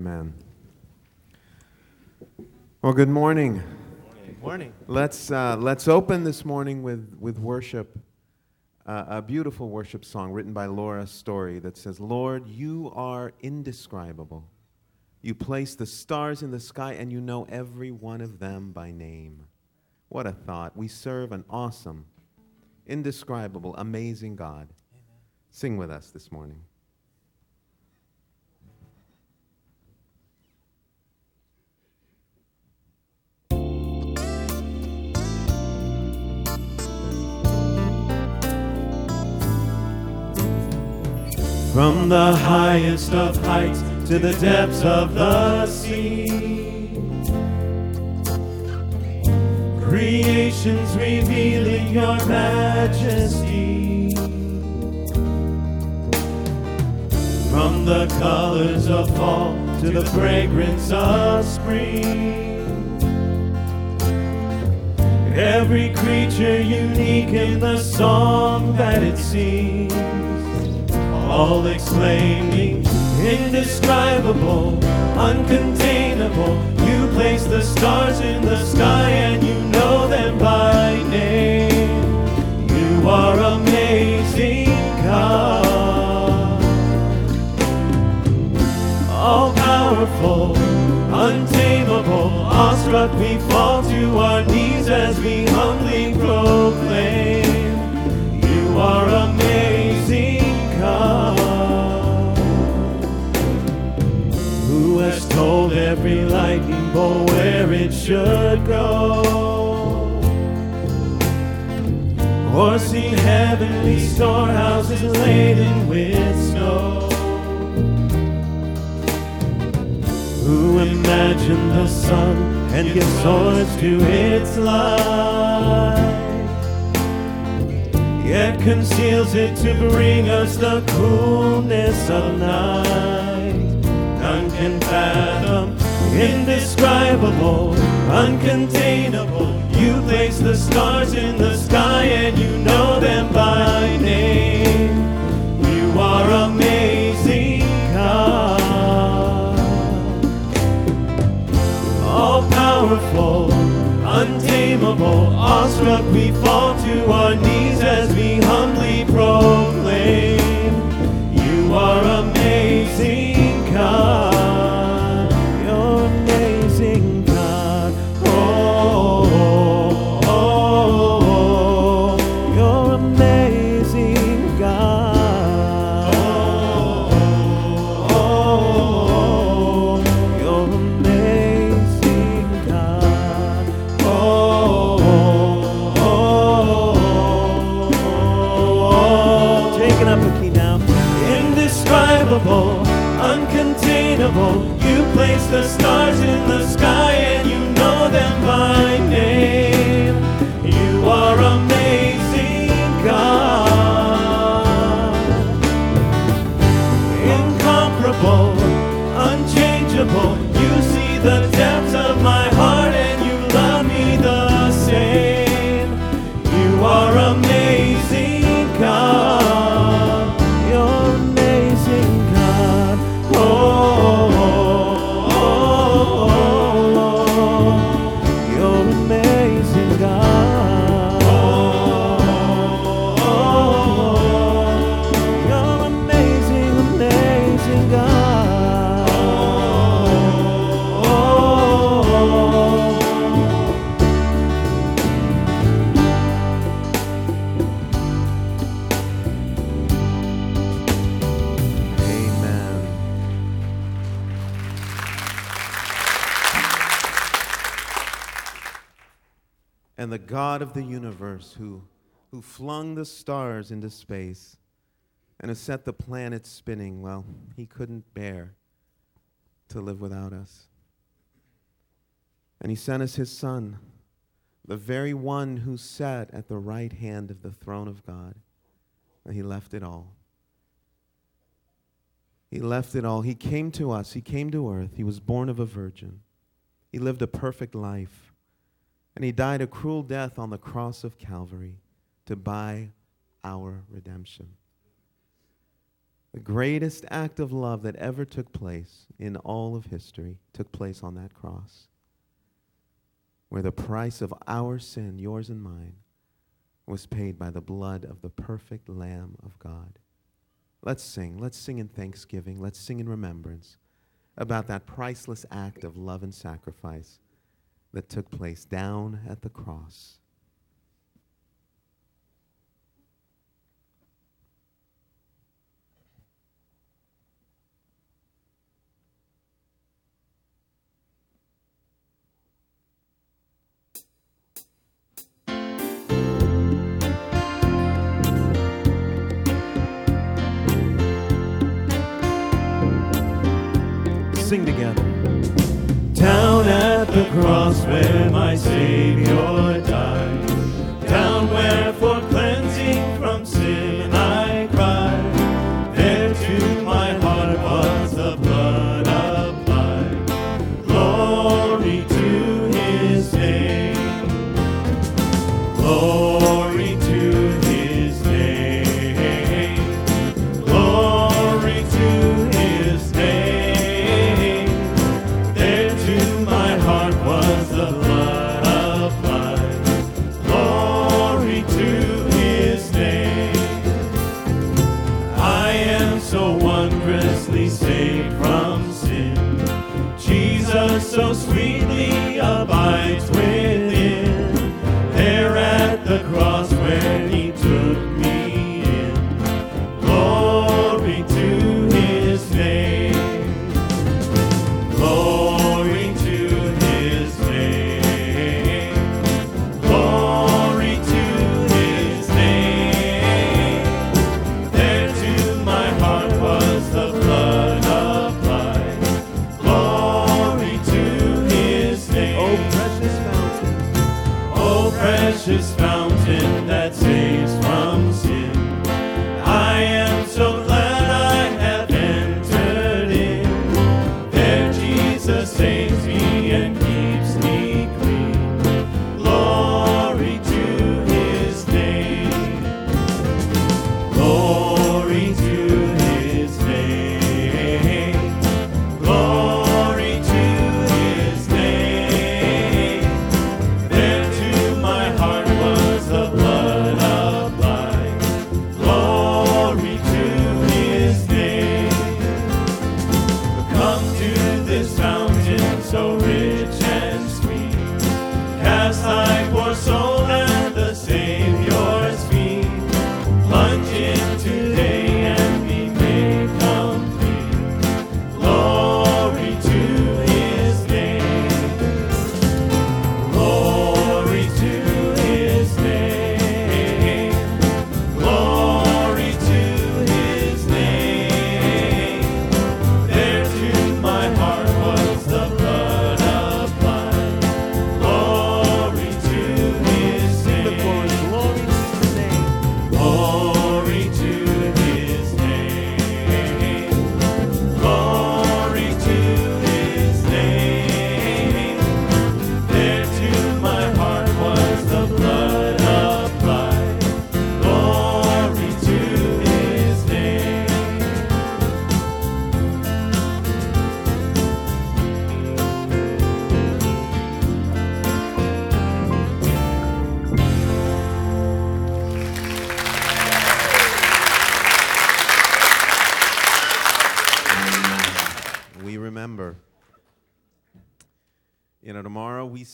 Amen. Well, good morning. Good morning. Let's, uh, let's open this morning with, with worship, uh, a beautiful worship song written by Laura Story that says, Lord, you are indescribable. You place the stars in the sky and you know every one of them by name. What a thought. We serve an awesome, indescribable, amazing God. Sing with us this morning. From the highest of heights to the depths of the sea. Creations revealing your majesty. From the colors of fall to the fragrance of spring. Every creature unique in the song that it sings all exclaiming, indescribable, uncontainable. You place the stars in the sky and you know them by name. You are amazing, God. All powerful, untamable, awestruck, we fall to our knees as we humbly proclaim. You are amazing. Storehouses laden with snow. Who imagined the sun and gives swords to its light? yet conceals it to bring us the coolness of night. None can fathom, indescribable, uncontainable. You place the stars in the sky and you know them by name. Untamable, awestruck, we fall to our knees as we humbly proclaim. The stars into space and has set the planets spinning, well, he couldn't bear to live without us. And he sent us his Son, the very one who sat at the right hand of the throne of God. And he left it all. He left it all. He came to us. He came to earth. He was born of a virgin. He lived a perfect life. And he died a cruel death on the cross of Calvary to buy our redemption. The greatest act of love that ever took place in all of history took place on that cross, where the price of our sin, yours and mine, was paid by the blood of the perfect Lamb of God. Let's sing. Let's sing in thanksgiving. Let's sing in remembrance about that priceless act of love and sacrifice that took place down at the cross. Sing together. Down at the cross where my Savior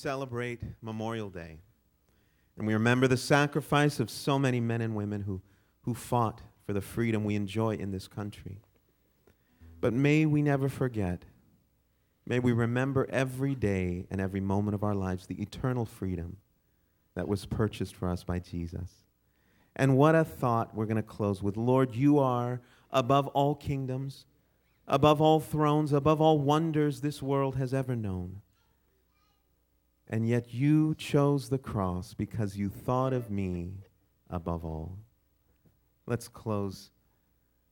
celebrate Memorial Day. And we remember the sacrifice of so many men and women who, who fought for the freedom we enjoy in this country. But may we never forget, may we remember every day and every moment of our lives the eternal freedom that was purchased for us by Jesus. And what a thought we're going to close with. Lord, you are above all kingdoms, above all thrones, above all wonders this world has ever known. And yet you chose the cross because you thought of me above all. Let's close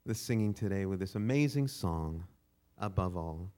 the singing today with this amazing song, Above All.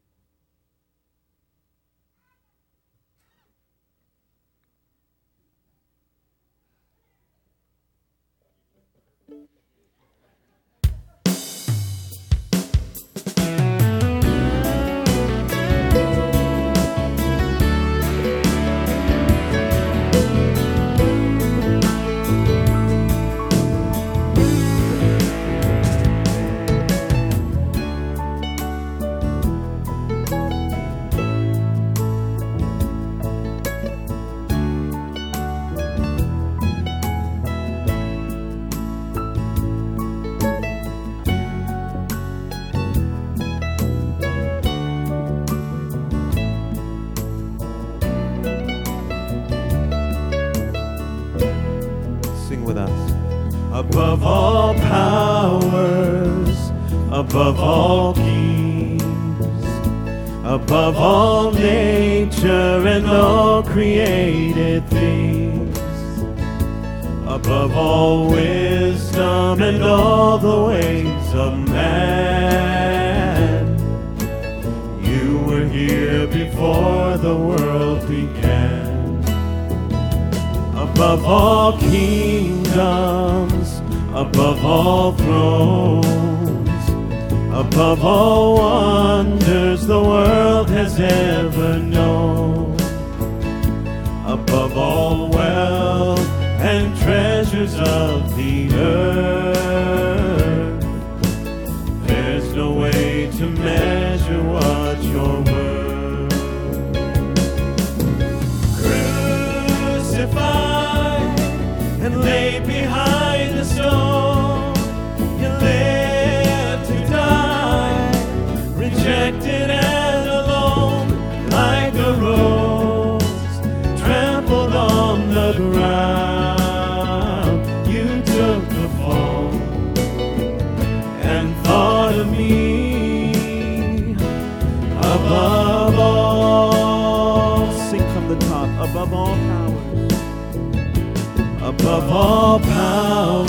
all powers,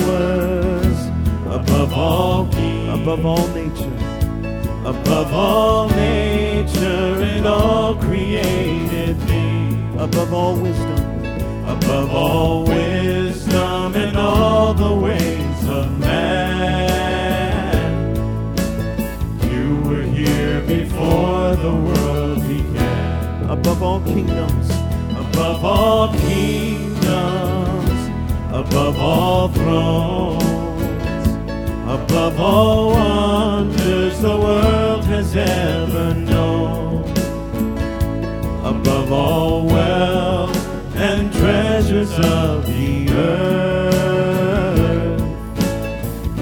above all kings, above all nature, above all nature and all created things, above all wisdom, above all wisdom and all the ways of man. You were here before the world began, above all kingdoms, above all kings above all thrones, above all wonders the world has ever known, above all wealth and treasures of the earth.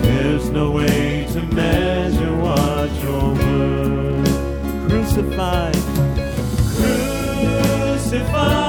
There's no way to measure what Your worth. Crucified, crucified.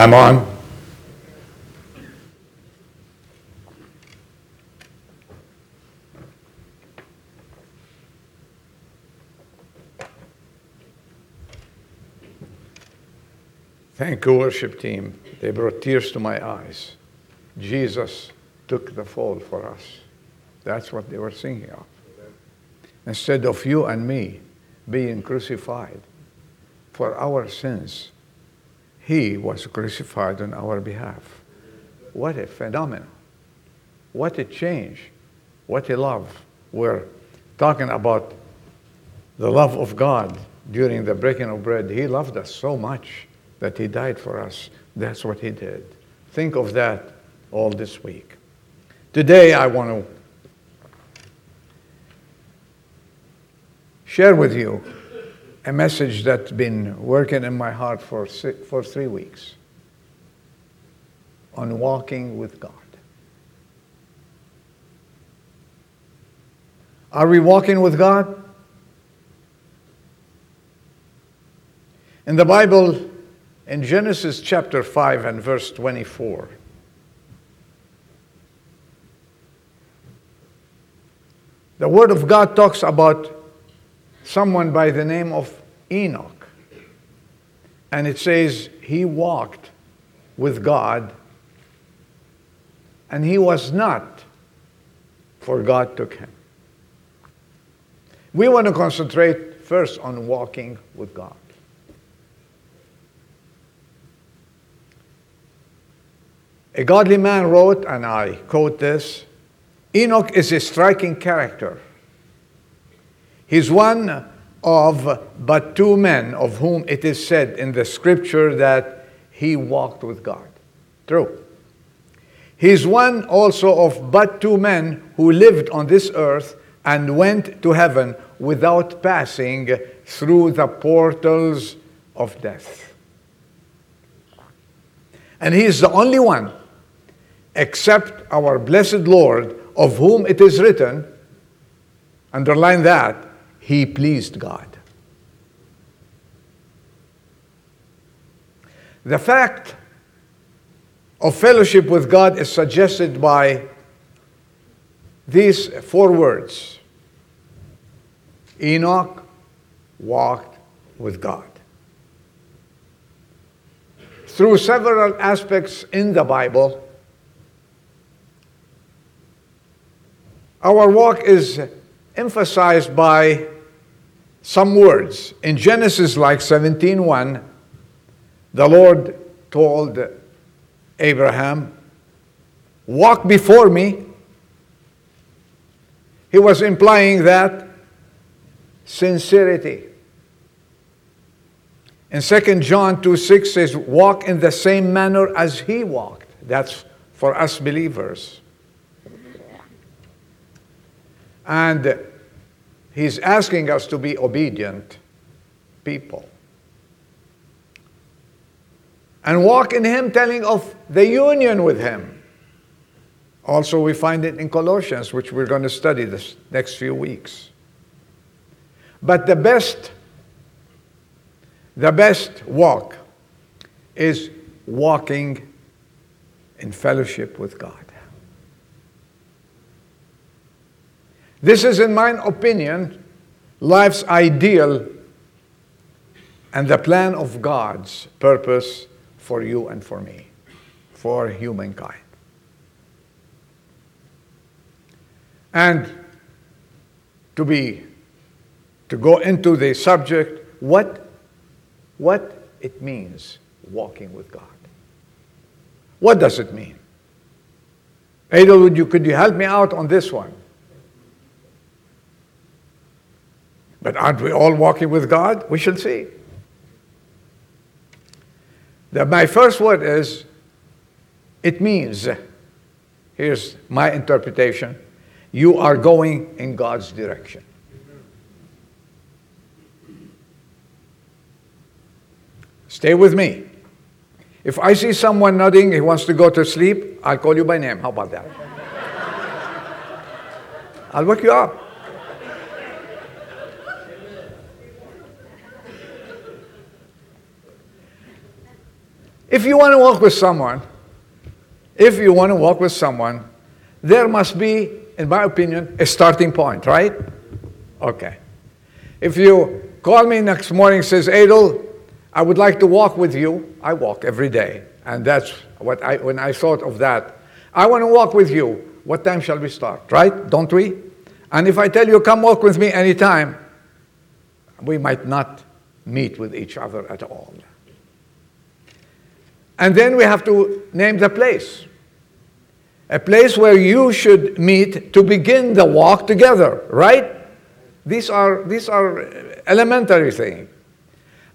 I'm on. Thank you, worship team. They brought tears to my eyes. Jesus took the fall for us. That's what they were singing of. Instead of you and me being crucified for our sins, he was crucified on our behalf. What a phenomenon. What a change. What a love. We're talking about the love of God during the breaking of bread. He loved us so much that He died for us. That's what He did. Think of that all this week. Today, I want to share with you a message that's been working in my heart for, for three weeks on walking with God. Are we walking with God? In the Bible, in Genesis chapter 5 and verse 24, the Word of God talks about someone by the name of Enoch. And it says he walked with God and he was not, for God took him. We want to concentrate first on walking with God. A godly man wrote, and I quote this Enoch is a striking character. He's one of but two men of whom it is said in the scripture that he walked with God. True. He's one also of but two men who lived on this earth and went to heaven without passing through the portals of death. And he is the only one, except our blessed Lord, of whom it is written, underline that, he pleased God. The fact of fellowship with God is suggested by these four words Enoch walked with God. Through several aspects in the Bible, our walk is emphasized by some words. In Genesis like 17:1, the Lord told Abraham, "Walk before me." He was implying that sincerity. In 2 John 2 6 says, Walk in the same manner as he walked. That's for us believers. And he's asking us to be obedient people. And walk in him, telling of the union with him. Also, we find it in Colossians, which we're going to study this next few weeks. But the best, the best walk is walking in fellowship with God. This is, in my opinion, life's ideal and the plan of God's purpose for you and for me, for humankind. And to be to go into the subject what what it means walking with God. What does it mean? Adel, would you could you help me out on this one? But aren't we all walking with God? We shall see. The, my first word is it means, here's my interpretation, you are going in God's direction. Stay with me. If I see someone nodding, he wants to go to sleep, I'll call you by name. How about that? I'll wake you up. If you want to walk with someone, if you want to walk with someone, there must be, in my opinion, a starting point, right? Okay. If you call me next morning and says, Adel, I would like to walk with you, I walk every day. And that's what I, when I thought of that, I want to walk with you. What time shall we start? Right? Don't we? And if I tell you, come walk with me anytime, we might not meet with each other at all. And then we have to name the place. A place where you should meet to begin the walk together, right? These are, these are elementary things.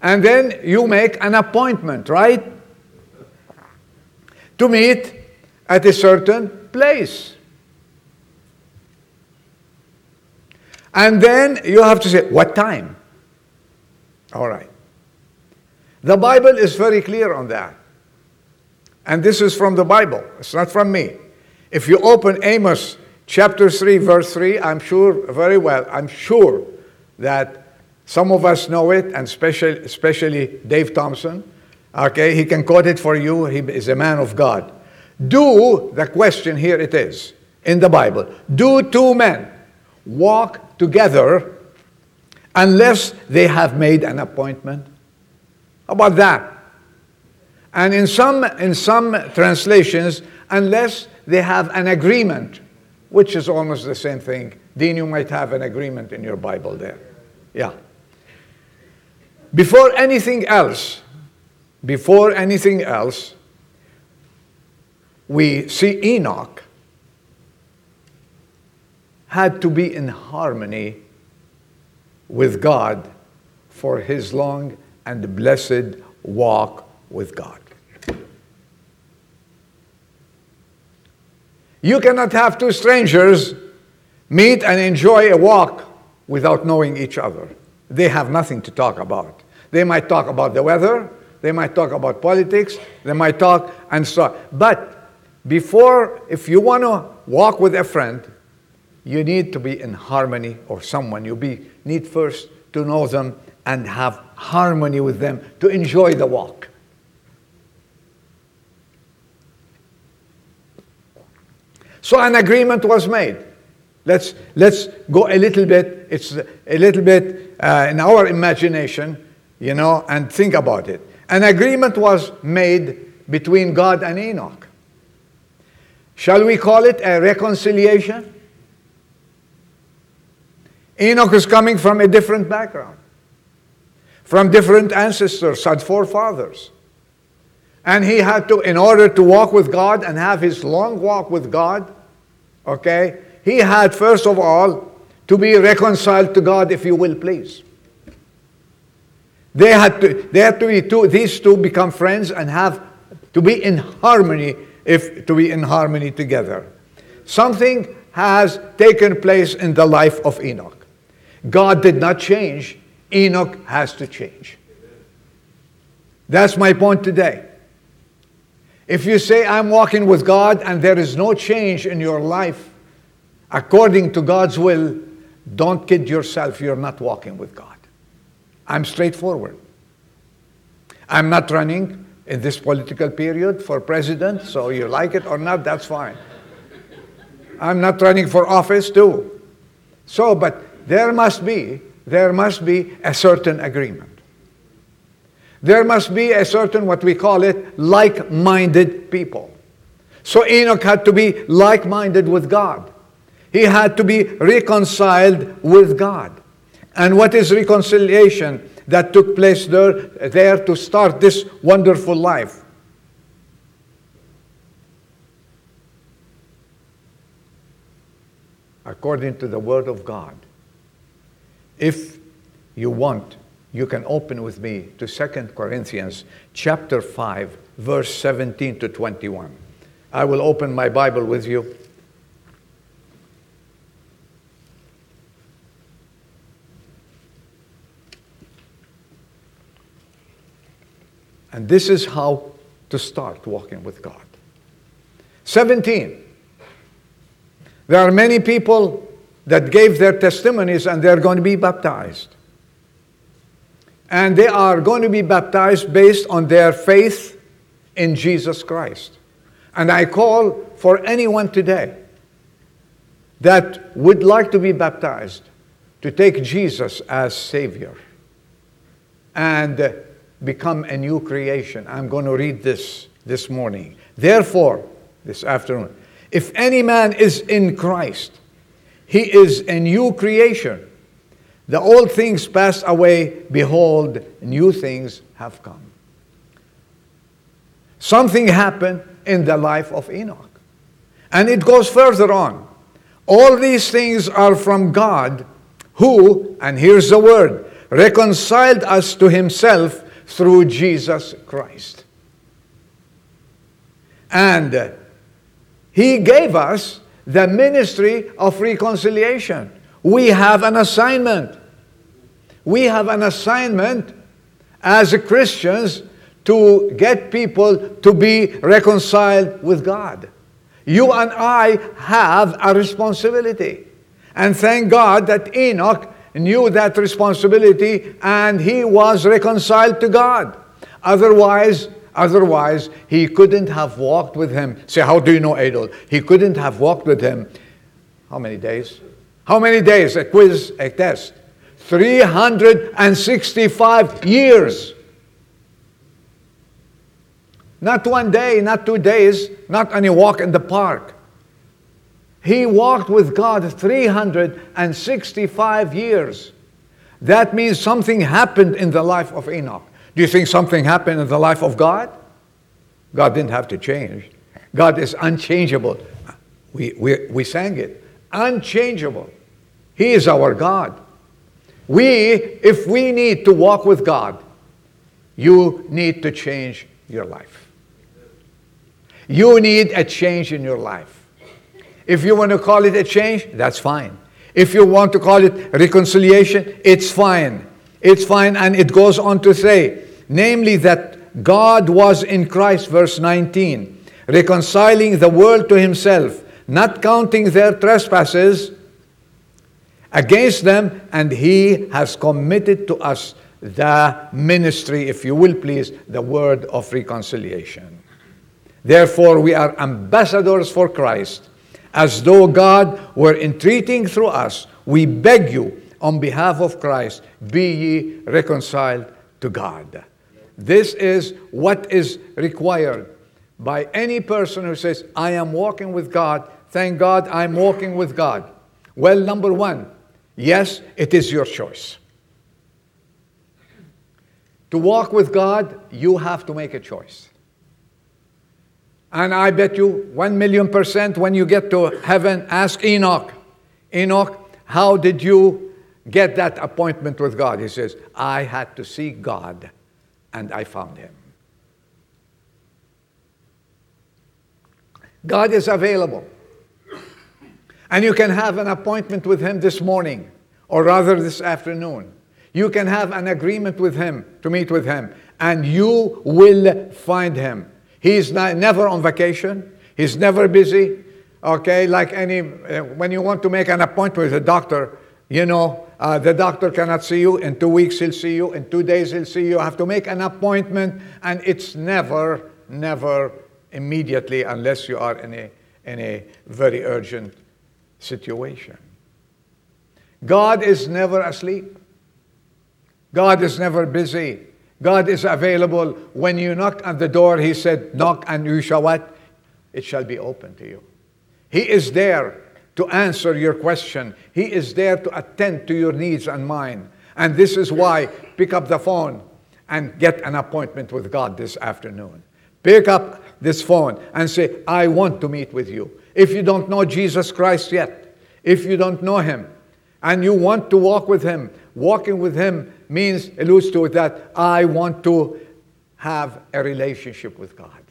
And then you make an appointment, right? To meet at a certain place. And then you have to say, what time? All right. The Bible is very clear on that. And this is from the Bible, it's not from me. If you open Amos chapter 3, verse 3, I'm sure very well, I'm sure that some of us know it, and especially, especially Dave Thompson. Okay, he can quote it for you, he is a man of God. Do, the question here it is in the Bible, do two men walk together unless they have made an appointment? How about that? And in some, in some translations, unless they have an agreement, which is almost the same thing. Dean, you might have an agreement in your Bible there. Yeah. Before anything else, before anything else, we see Enoch had to be in harmony with God for his long and blessed walk with God. You cannot have two strangers meet and enjoy a walk without knowing each other. They have nothing to talk about. They might talk about the weather, they might talk about politics, they might talk and so. on. But before, if you want to walk with a friend, you need to be in harmony or someone. You be, need first to know them and have harmony with them to enjoy the walk. So an agreement was made. Let's, let's go a little bit, it's a little bit uh, in our imagination, you know, and think about it. An agreement was made between God and Enoch. Shall we call it a reconciliation? Enoch is coming from a different background, from different ancestors, had forefathers. And he had to, in order to walk with God and have his long walk with God, okay, he had first of all to be reconciled to God, if you will, please. They had to, they had to be two, these two become friends and have to be in harmony, if to be in harmony together. Something has taken place in the life of Enoch. God did not change, Enoch has to change. That's my point today. If you say, I'm walking with God and there is no change in your life according to God's will, don't kid yourself, you're not walking with God. I'm straightforward. I'm not running in this political period for president, so you like it or not, that's fine. I'm not running for office too. So, but there must be, there must be a certain agreement. There must be a certain, what we call it, like minded people. So Enoch had to be like minded with God. He had to be reconciled with God. And what is reconciliation that took place there, there to start this wonderful life? According to the Word of God, if you want, you can open with me to 2 Corinthians chapter 5, verse 17 to 21. I will open my Bible with you. And this is how to start walking with God. 17. There are many people that gave their testimonies and they're going to be baptized. And they are going to be baptized based on their faith in Jesus Christ. And I call for anyone today that would like to be baptized to take Jesus as Savior and become a new creation. I'm going to read this this morning. Therefore, this afternoon, if any man is in Christ, he is a new creation. The old things passed away, behold, new things have come. Something happened in the life of Enoch. And it goes further on. All these things are from God, who, and here's the word, reconciled us to himself through Jesus Christ. And he gave us the ministry of reconciliation. We have an assignment. We have an assignment as Christians to get people to be reconciled with God. You and I have a responsibility. And thank God that Enoch knew that responsibility and he was reconciled to God. Otherwise, otherwise he couldn't have walked with him. Say, how do you know Adel? He couldn't have walked with him. How many days? How many days? A quiz, a test. 365 years. Not one day, not two days, not any walk in the park. He walked with God 365 years. That means something happened in the life of Enoch. Do you think something happened in the life of God? God didn't have to change. God is unchangeable. We, we, we sang it. Unchangeable. He is our God. We, if we need to walk with God, you need to change your life. You need a change in your life. If you want to call it a change, that's fine. If you want to call it reconciliation, it's fine. It's fine. And it goes on to say, namely, that God was in Christ, verse 19, reconciling the world to himself, not counting their trespasses against them, and he has committed to us the ministry, if you will please, the word of reconciliation. Therefore, we are ambassadors for Christ. As though God were entreating through us, we beg you, on behalf of Christ, be ye reconciled to God. This is what is required by any person who says, I am walking with God. Thank God I'm walking with God. Well, number one, yes, it is your choice. To walk with God, you have to make a choice. And I bet you one million percent when you get to heaven, ask Enoch, Enoch, how did you get that appointment with God? He says, I had to see God and I found him. God is available. And you can have an appointment with him this morning, or rather this afternoon. You can have an agreement with him to meet with him, and you will find him. He's not, never on vacation. He's never busy. Okay, like any, uh, when you want to make an appointment with a doctor, you know, uh, the doctor cannot see you. In two weeks, he'll see you. In two days, he'll see you. You have to make an appointment, and it's never, never immediately unless you are in a, in a very urgent situation. God is never asleep. God is never busy. God is available. When you knock at the door, He said, Knock and you shall what? It shall be open to you. He is there to answer your question. He is there to attend to your needs and mine. And this is why pick up the phone and get an appointment with God this afternoon. Pick up this phone and say, I want to meet with you. If you don't know Jesus Christ yet, if you don't know Him, and you want to walk with Him, walking with Him means, alludes to that I want to have a relationship with God.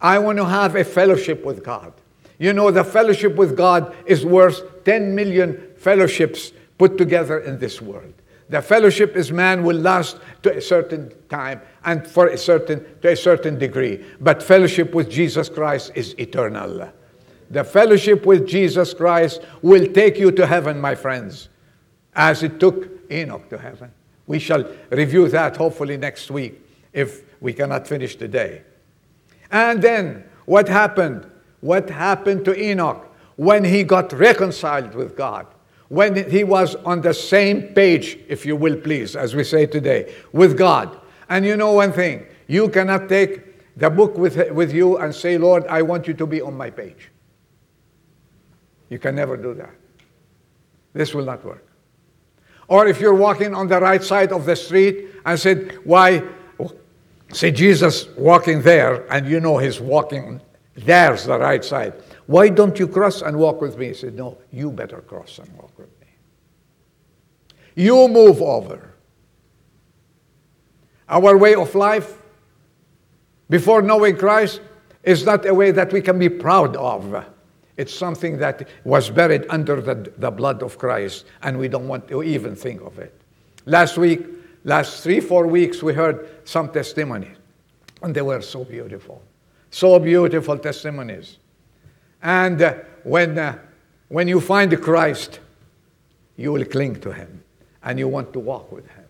I want to have a fellowship with God. You know, the fellowship with God is worth 10 million fellowships put together in this world. The fellowship is man will last to a certain time and for a certain to a certain degree. But fellowship with Jesus Christ is eternal. The fellowship with Jesus Christ will take you to heaven, my friends, as it took Enoch to heaven. We shall review that hopefully next week if we cannot finish today. And then what happened? What happened to Enoch when he got reconciled with God? When he was on the same page, if you will please, as we say today, with God. And you know one thing you cannot take the book with, with you and say, Lord, I want you to be on my page. You can never do that. This will not work. Or if you're walking on the right side of the street and said, Why? Say Jesus walking there, and you know he's walking there's the right side. Why don't you cross and walk with me? He said, No, you better cross and walk with me. You move over. Our way of life before knowing Christ is not a way that we can be proud of. It's something that was buried under the, the blood of Christ, and we don't want to even think of it. Last week, last three, four weeks, we heard some testimonies, and they were so beautiful. So beautiful testimonies. And uh, when, uh, when you find Christ, you will cling to Him, and you want to walk with Him.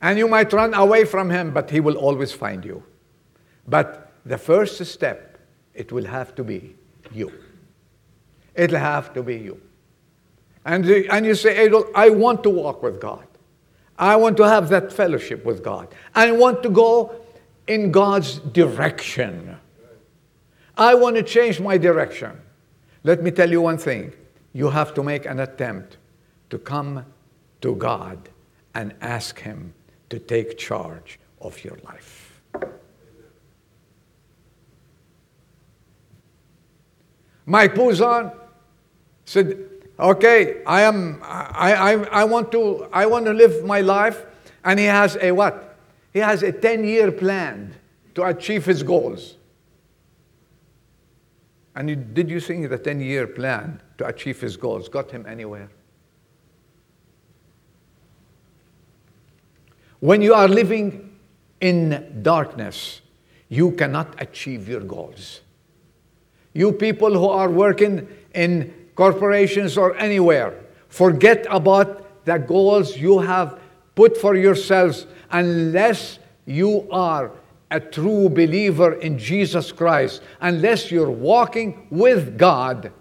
And you might run away from Him, but He will always find you. But the first step, it will have to be you. It'll have to be you. And, and you say, Adel, I want to walk with God. I want to have that fellowship with God. I want to go in God's direction. I want to change my direction. Let me tell you one thing you have to make an attempt to come to God and ask Him to take charge of your life. Mike Puzon said, okay, I am, I, I, I want to, I want to live my life. And he has a what? He has a 10 year plan to achieve his goals. And you, did you think the 10 year plan to achieve his goals got him anywhere? When you are living in darkness, you cannot achieve your goals. You people who are working in corporations or anywhere, forget about the goals you have put for yourselves unless you are a true believer in Jesus Christ, unless you're walking with God,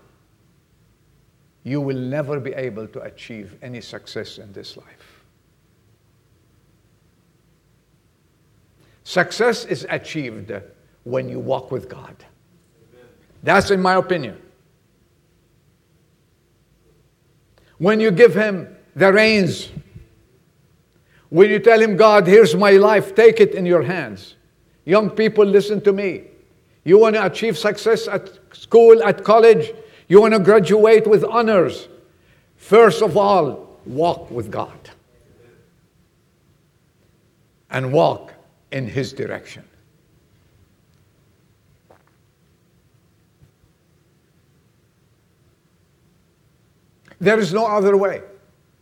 you will never be able to achieve any success in this life. Success is achieved when you walk with God. That's in my opinion. When you give Him the reins, when you tell Him, God, here's my life, take it in your hands. Young people, listen to me. You want to achieve success at school, at college, you want to graduate with honors. First of all, walk with God and walk in His direction. There is no other way.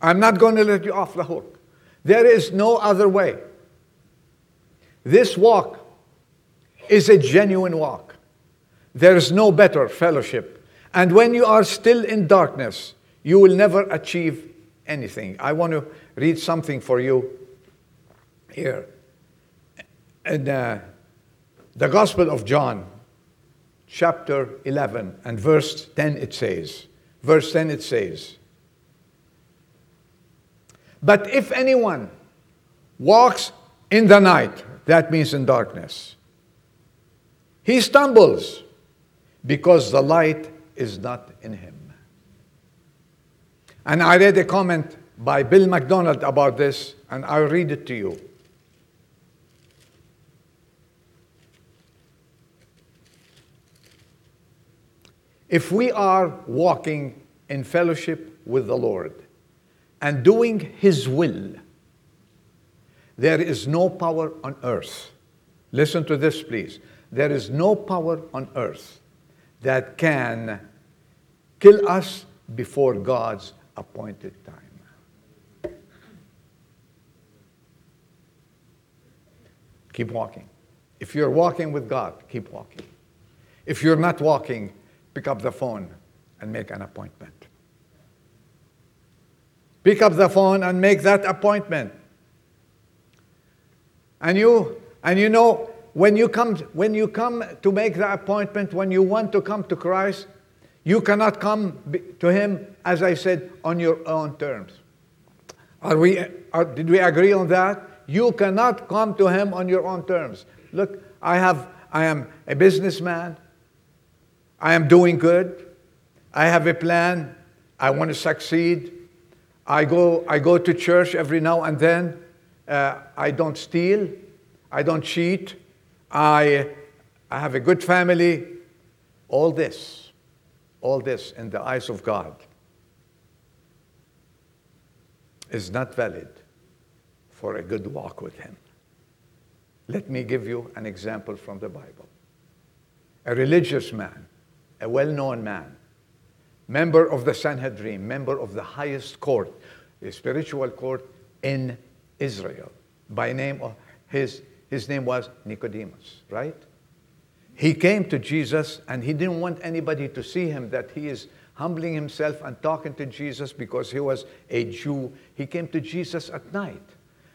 I'm not going to let you off the hook. There is no other way. This walk is a genuine walk. There is no better fellowship. And when you are still in darkness, you will never achieve anything. I want to read something for you here. In uh, the Gospel of John, chapter 11, and verse 10, it says, Verse 10 it says, But if anyone walks in the night, that means in darkness, he stumbles because the light is not in him. And I read a comment by Bill MacDonald about this, and I'll read it to you. If we are walking in fellowship with the Lord and doing His will, there is no power on earth. Listen to this, please. There is no power on earth that can kill us before God's appointed time. Keep walking. If you're walking with God, keep walking. If you're not walking, pick up the phone and make an appointment. Pick up the phone and make that appointment. And you and you know when you come when you come to make the appointment, when you want to come to Christ, you cannot come to Him, as I said, on your own terms. Are we? Are, did we agree on that? You cannot come to Him on your own terms. Look, I have. I am a businessman. I am doing good. I have a plan. I want to succeed. I go, I go to church every now and then. Uh, I don't steal. I don't cheat. I, I have a good family. All this, all this in the eyes of God is not valid for a good walk with Him. Let me give you an example from the Bible. A religious man, a well known man, member of the Sanhedrin, member of the highest court, the spiritual court in Israel, by name of his, his name was Nicodemus, right? He came to Jesus and he didn't want anybody to see him that he is humbling himself and talking to Jesus because he was a Jew. He came to Jesus at night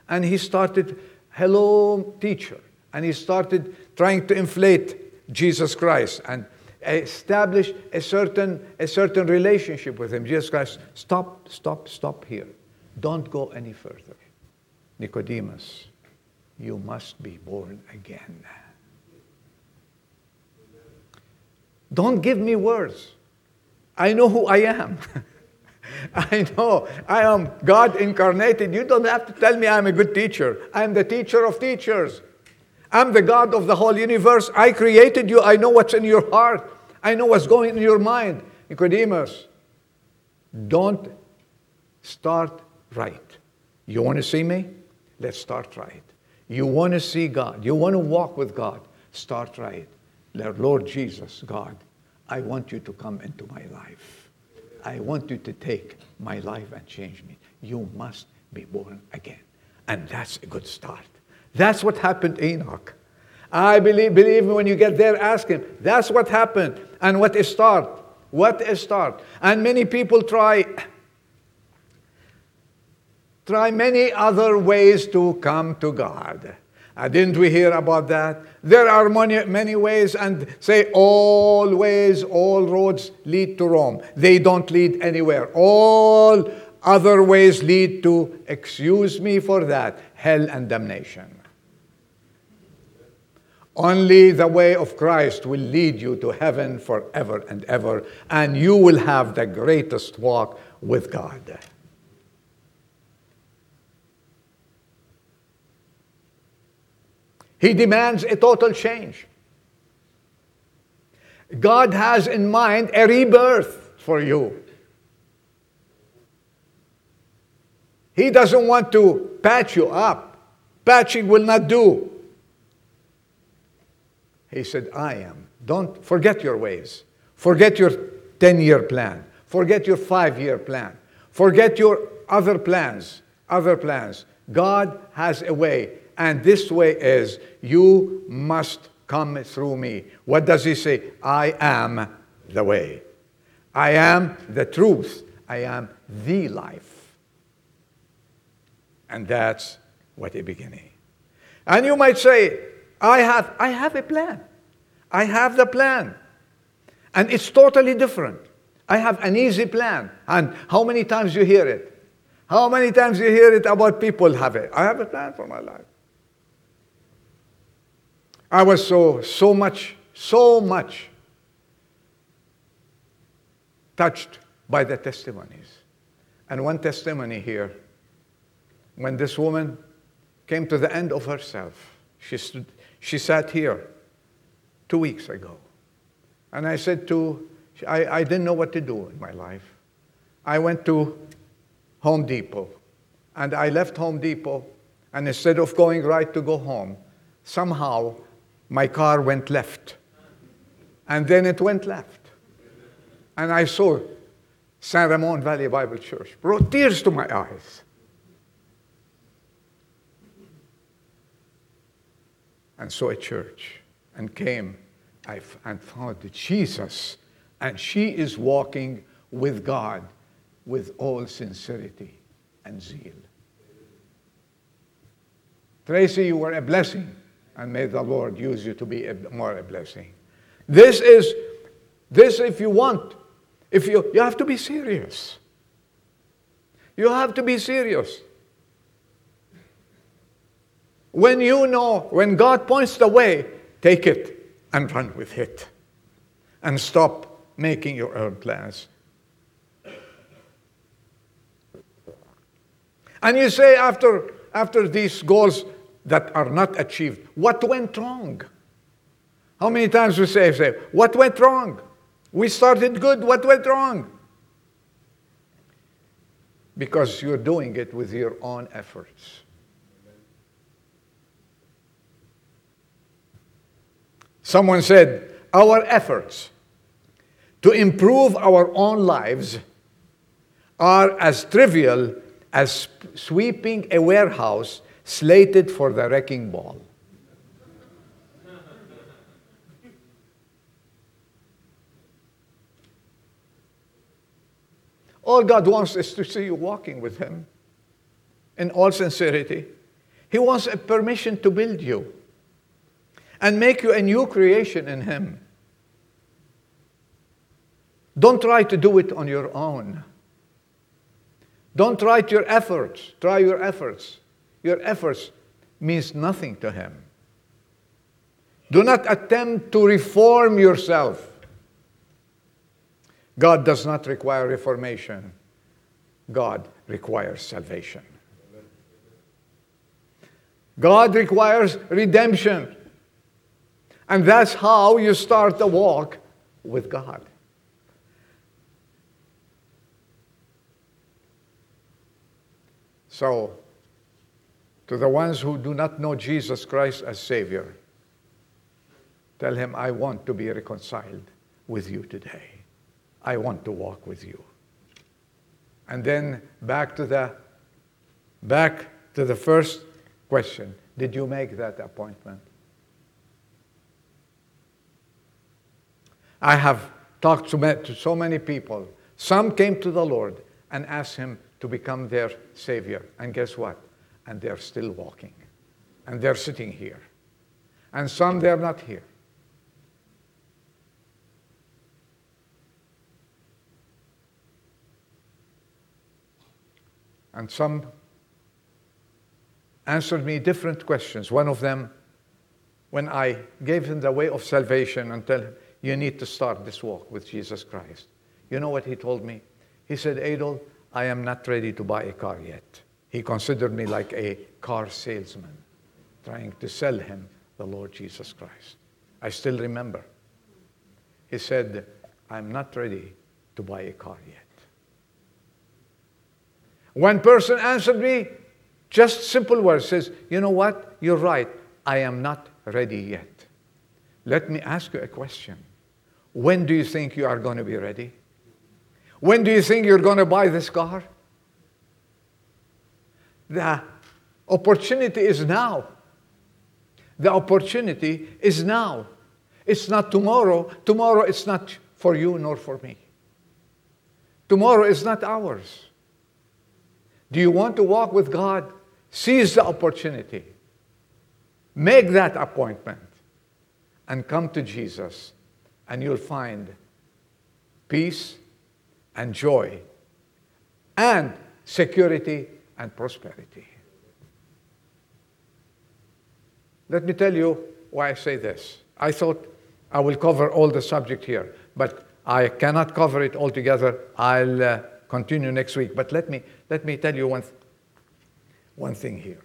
and he started, Hello, teacher. And he started trying to inflate Jesus Christ and establish a certain, a certain relationship with him. Jesus Christ, stop, stop, stop here. Don't go any further. Nicodemus, you must be born again. Don't give me words. I know who I am. I know I am God incarnated. You don't have to tell me I'm a good teacher. I'm the teacher of teachers. I'm the God of the whole universe. I created you. I know what's in your heart. I know what's going in your mind. Nicodemus, don't start right. You want to see me? Let's start right. You want to see God. You want to walk with God. Start right. Lord Jesus, God, I want you to come into my life. I want you to take my life and change me. You must be born again. And that's a good start. That's what happened to Enoch. I believe, believe me, when you get there, ask him. That's what happened. And what is start? What is start? And many people try try many other ways to come to God. Uh, didn't we hear about that? There are many, many ways, and say all ways, all roads lead to Rome. They don't lead anywhere. All other ways lead to, excuse me for that, hell and damnation. Only the way of Christ will lead you to heaven forever and ever, and you will have the greatest walk with God. He demands a total change. God has in mind a rebirth for you. He doesn't want to patch you up. Patching will not do. He said, I am. Don't forget your ways. Forget your 10 year plan. Forget your five year plan. Forget your other plans. Other plans. God has a way. And this way is you must come through me. What does he say? I am the way. I am the truth. I am the life. And that's what a beginning. And you might say, I have, I have a plan. I have the plan. And it's totally different. I have an easy plan. And how many times you hear it? How many times you hear it about people have it? I have a plan for my life. I was so, so much, so much touched by the testimonies. And one testimony here, when this woman came to the end of herself, she, stood, she sat here two weeks ago. And I said to, I, I didn't know what to do in my life. I went to Home Depot. And I left Home Depot, and instead of going right to go home, somehow my car went left. And then it went left. And I saw San Ramon Valley Bible Church. Brought tears to my eyes. And saw a church and came and found Jesus. And she is walking with God with all sincerity and zeal. Tracy, you were a blessing And may the Lord use you to be a, more a blessing. This is, this if you want, if you, you have to be serious. You have to be serious. When you know, when God points the way, take it and run with it. And stop making your own plans. And you say after, after these goals that are not achieved, what went wrong? How many times we say, say, what went wrong? We started good, what went wrong? Because you're doing it with your own efforts. Someone said, Our efforts to improve our own lives are as trivial as sweeping a warehouse slated for the wrecking ball. All God wants is to see you walking with Him in all sincerity. He wants a permission to build you and make you a new creation in Him. Don't try to do it on your own. Don't try your efforts. Try your efforts. Your efforts means nothing to Him. Do not attempt to reform yourself. God does not require reformation. God requires salvation. God requires redemption. And that's how you start the walk with God. So, to the ones who do not know Jesus Christ as Savior, tell him, I want to be reconciled with you today. I want to walk with you. And then back to the back to the first question. Did you make that appointment? I have talked to so many people. Some came to the Lord and asked Him to become their Savior. And guess what? And they're still walking. And they're sitting here. And some, they're not here. And some answered me different questions. One of them, when I gave him the way of salvation and tell him, you need to start this walk with Jesus Christ. You know what he told me? He said, Adel, I am not ready to buy a car yet. He considered me like a car salesman trying to sell him the Lord Jesus Christ. I still remember. He said, I'm not ready to buy a car yet. One person answered me, just simple words, says, You know what? You're right. I am not ready yet. Let me ask you a question. When do you think you are going to be ready? When do you think you're going to buy this car? The opportunity is now. The opportunity is now. It's not tomorrow. Tomorrow it's not for you nor for me. Tomorrow is not ours. Do you want to walk with God? Seize the opportunity. Make that appointment and come to Jesus, and you'll find peace and joy and security and prosperity. Let me tell you why I say this. I thought I will cover all the subject here, but I cannot cover it all together. I'll uh, continue next week. But let me, let me tell you one, one thing here.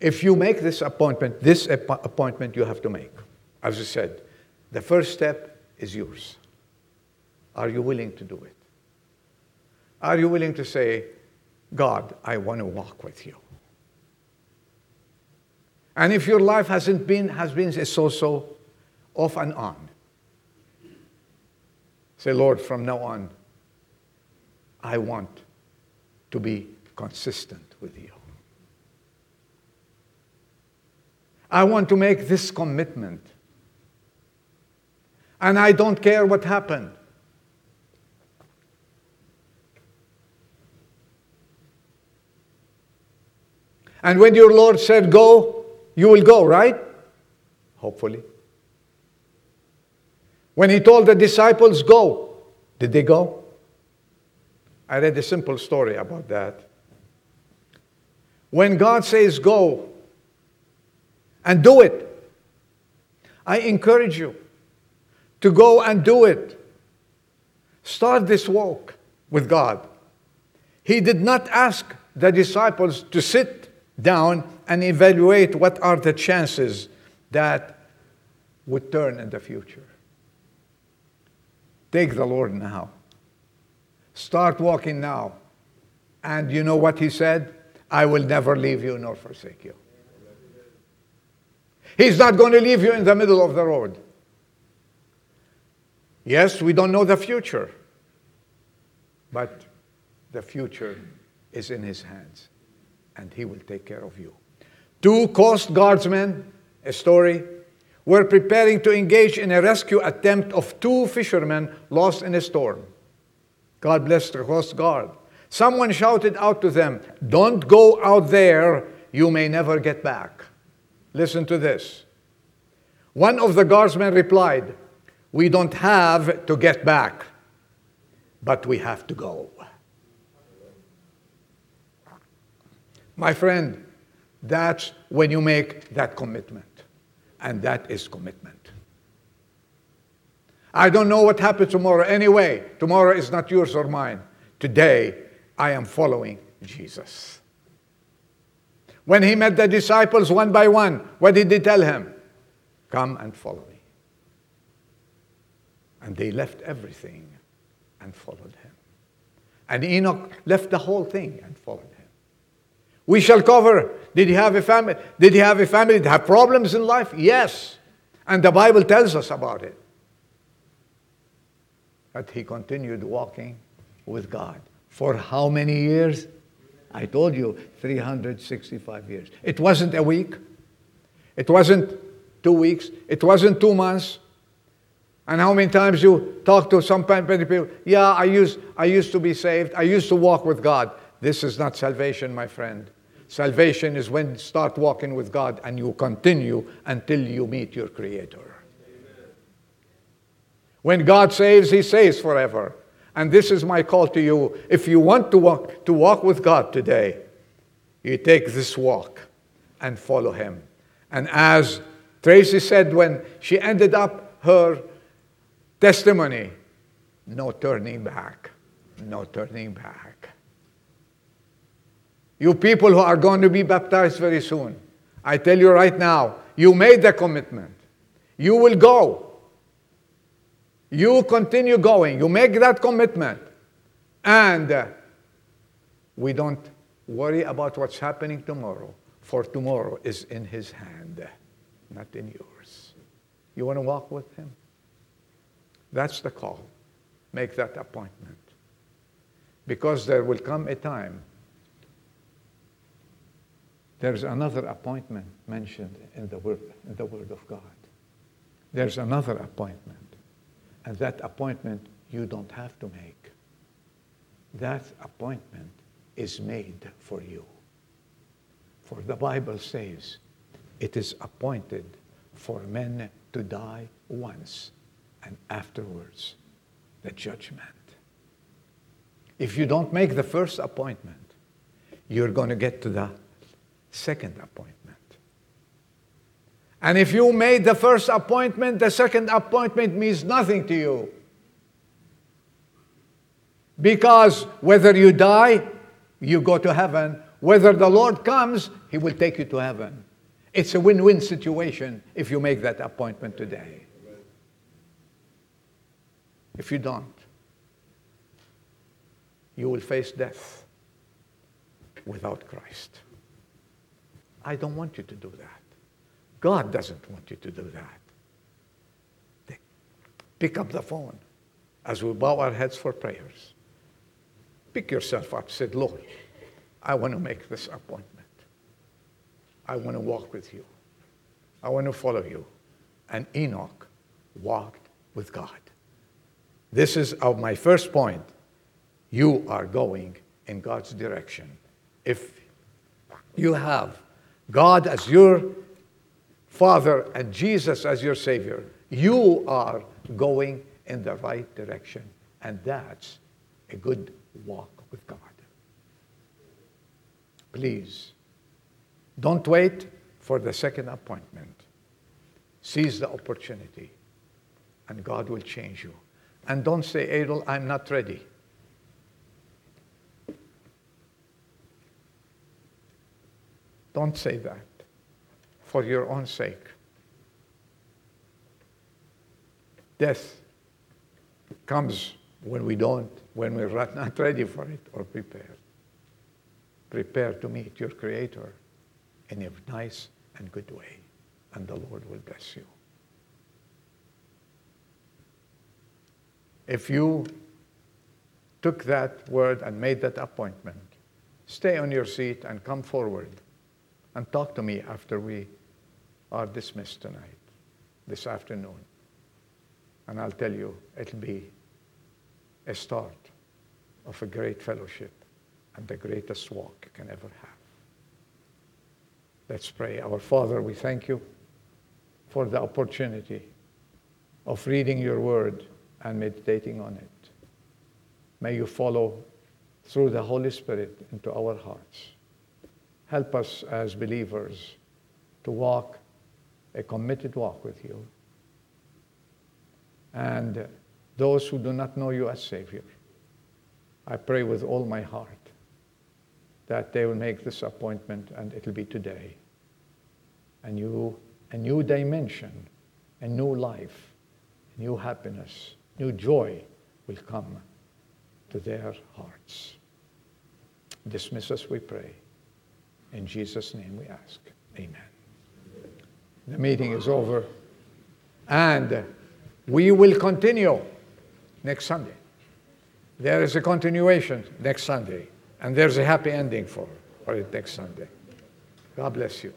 If you make this appointment, this appointment you have to make. As I said, the first step is yours. Are you willing to do it? Are you willing to say, God, I want to walk with you? And if your life hasn't been, has been so-so, off and on, say, Lord, from now on, I want to be consistent with you. I want to make this commitment and I don't care what happened. And when your Lord said go, you will go, right? Hopefully. When he told the disciples go, did they go? I read a simple story about that. When God says go and do it, I encourage you to go and do it. Start this walk with God. He did not ask the disciples to sit down and evaluate what are the chances that would turn in the future. Take the Lord now. Start walking now. And you know what he said? I will never leave you nor forsake you. He's not going to leave you in the middle of the road. Yes, we don't know the future, but the future is in his hands, and he will take care of you. Two Coast Guardsmen, a story, were preparing to engage in a rescue attempt of two fishermen lost in a storm. God bless the Coast Guard. Someone shouted out to them, Don't go out there, you may never get back. Listen to this. One of the guardsmen replied, We don't have to get back, but we have to go. My friend, that's when you make that commitment. And that is commitment. I don't know what happens tomorrow anyway. Tomorrow is not yours or mine. Today, I am following Jesus. When he met the disciples one by one, what did he tell him? Come and follow me. And they left everything and followed him. And Enoch left the whole thing and followed him. We shall cover. Did he have a family? Did he have a family? Did he have problems in life? Yes. And the Bible tells us about it. But he continued walking with God. For how many years? I told you, 365 years. It wasn't a week. It wasn't two weeks. It wasn't two months. And how many times you talk to some people? Yeah, I used, I used to be saved. I used to walk with God. This is not salvation, my friend. Salvation is when you start walking with God and you continue until you meet your Creator. When God saves, He saves forever. And this is my call to you. If you want to walk, to walk with God today, you take this walk and follow Him. And as Tracy said when she ended up her testimony, no turning back. No turning back. You people who are going to be baptized very soon, I tell you right now, you made the commitment. You will go. You continue going. You make that commitment. And uh, we don't worry about what's happening tomorrow, for tomorrow is in His hand, not in yours. You want to walk with Him? That's the call. Make that appointment. Because there will come a time there's another appointment mentioned in the Word, in the word of God. There's another appointment. And that appointment you don't have to make. That appointment is made for you. For the Bible says, it is appointed for men to die once, and afterwards, the judgment. If you don't make the first appointment, you're going to get to the second appointment. And if you made the first appointment, the second appointment means nothing to you. Because whether you die, you go to heaven. Whether the Lord comes, He will take you to heaven. It's a win win situation if you make that appointment today. If you don't, you will face death without Christ. I don't want you to do that. God doesn't want you to do that. Pick up the phone as we bow our heads for prayers. Pick yourself up. Say, Lord, I want to make this appointment. I want to walk with you. I want to follow you. And Enoch walked with God. This is of my first point. You are going in God's direction if you have God as your Father and Jesus as your Savior, you are going in the right direction. And that's a good walk with God. Please, don't wait for the second appointment. Seize the opportunity, and God will change you. And don't say, Adel, I'm not ready. Don't say that for your own sake. Death comes when we don't, when we're not ready for it or prepared. Prepare to meet your Creator in a nice and good way, and the Lord will bless you. If you took that word and made that appointment, stay on your seat and come forward and talk to me after we are dismissed tonight, this afternoon. And I'll tell you, it'll be a start of a great fellowship and the greatest walk you can ever have. Let's pray. Our Father, we thank you for the opportunity of reading your word and meditating on it. May you follow through the Holy Spirit into our hearts. Help us as believers to walk a committed walk with you. And those who do not know you as Savior, I pray with all my heart that they will make this appointment and it'll be today. A new, a new dimension, a new life, a new happiness, new joy will come to their hearts. Dismiss us, we pray. In Jesus' name we ask. Amen. The meeting is over. And we will continue next Sunday. There is a continuation next Sunday. And there's a happy ending for, for it next Sunday. God bless you.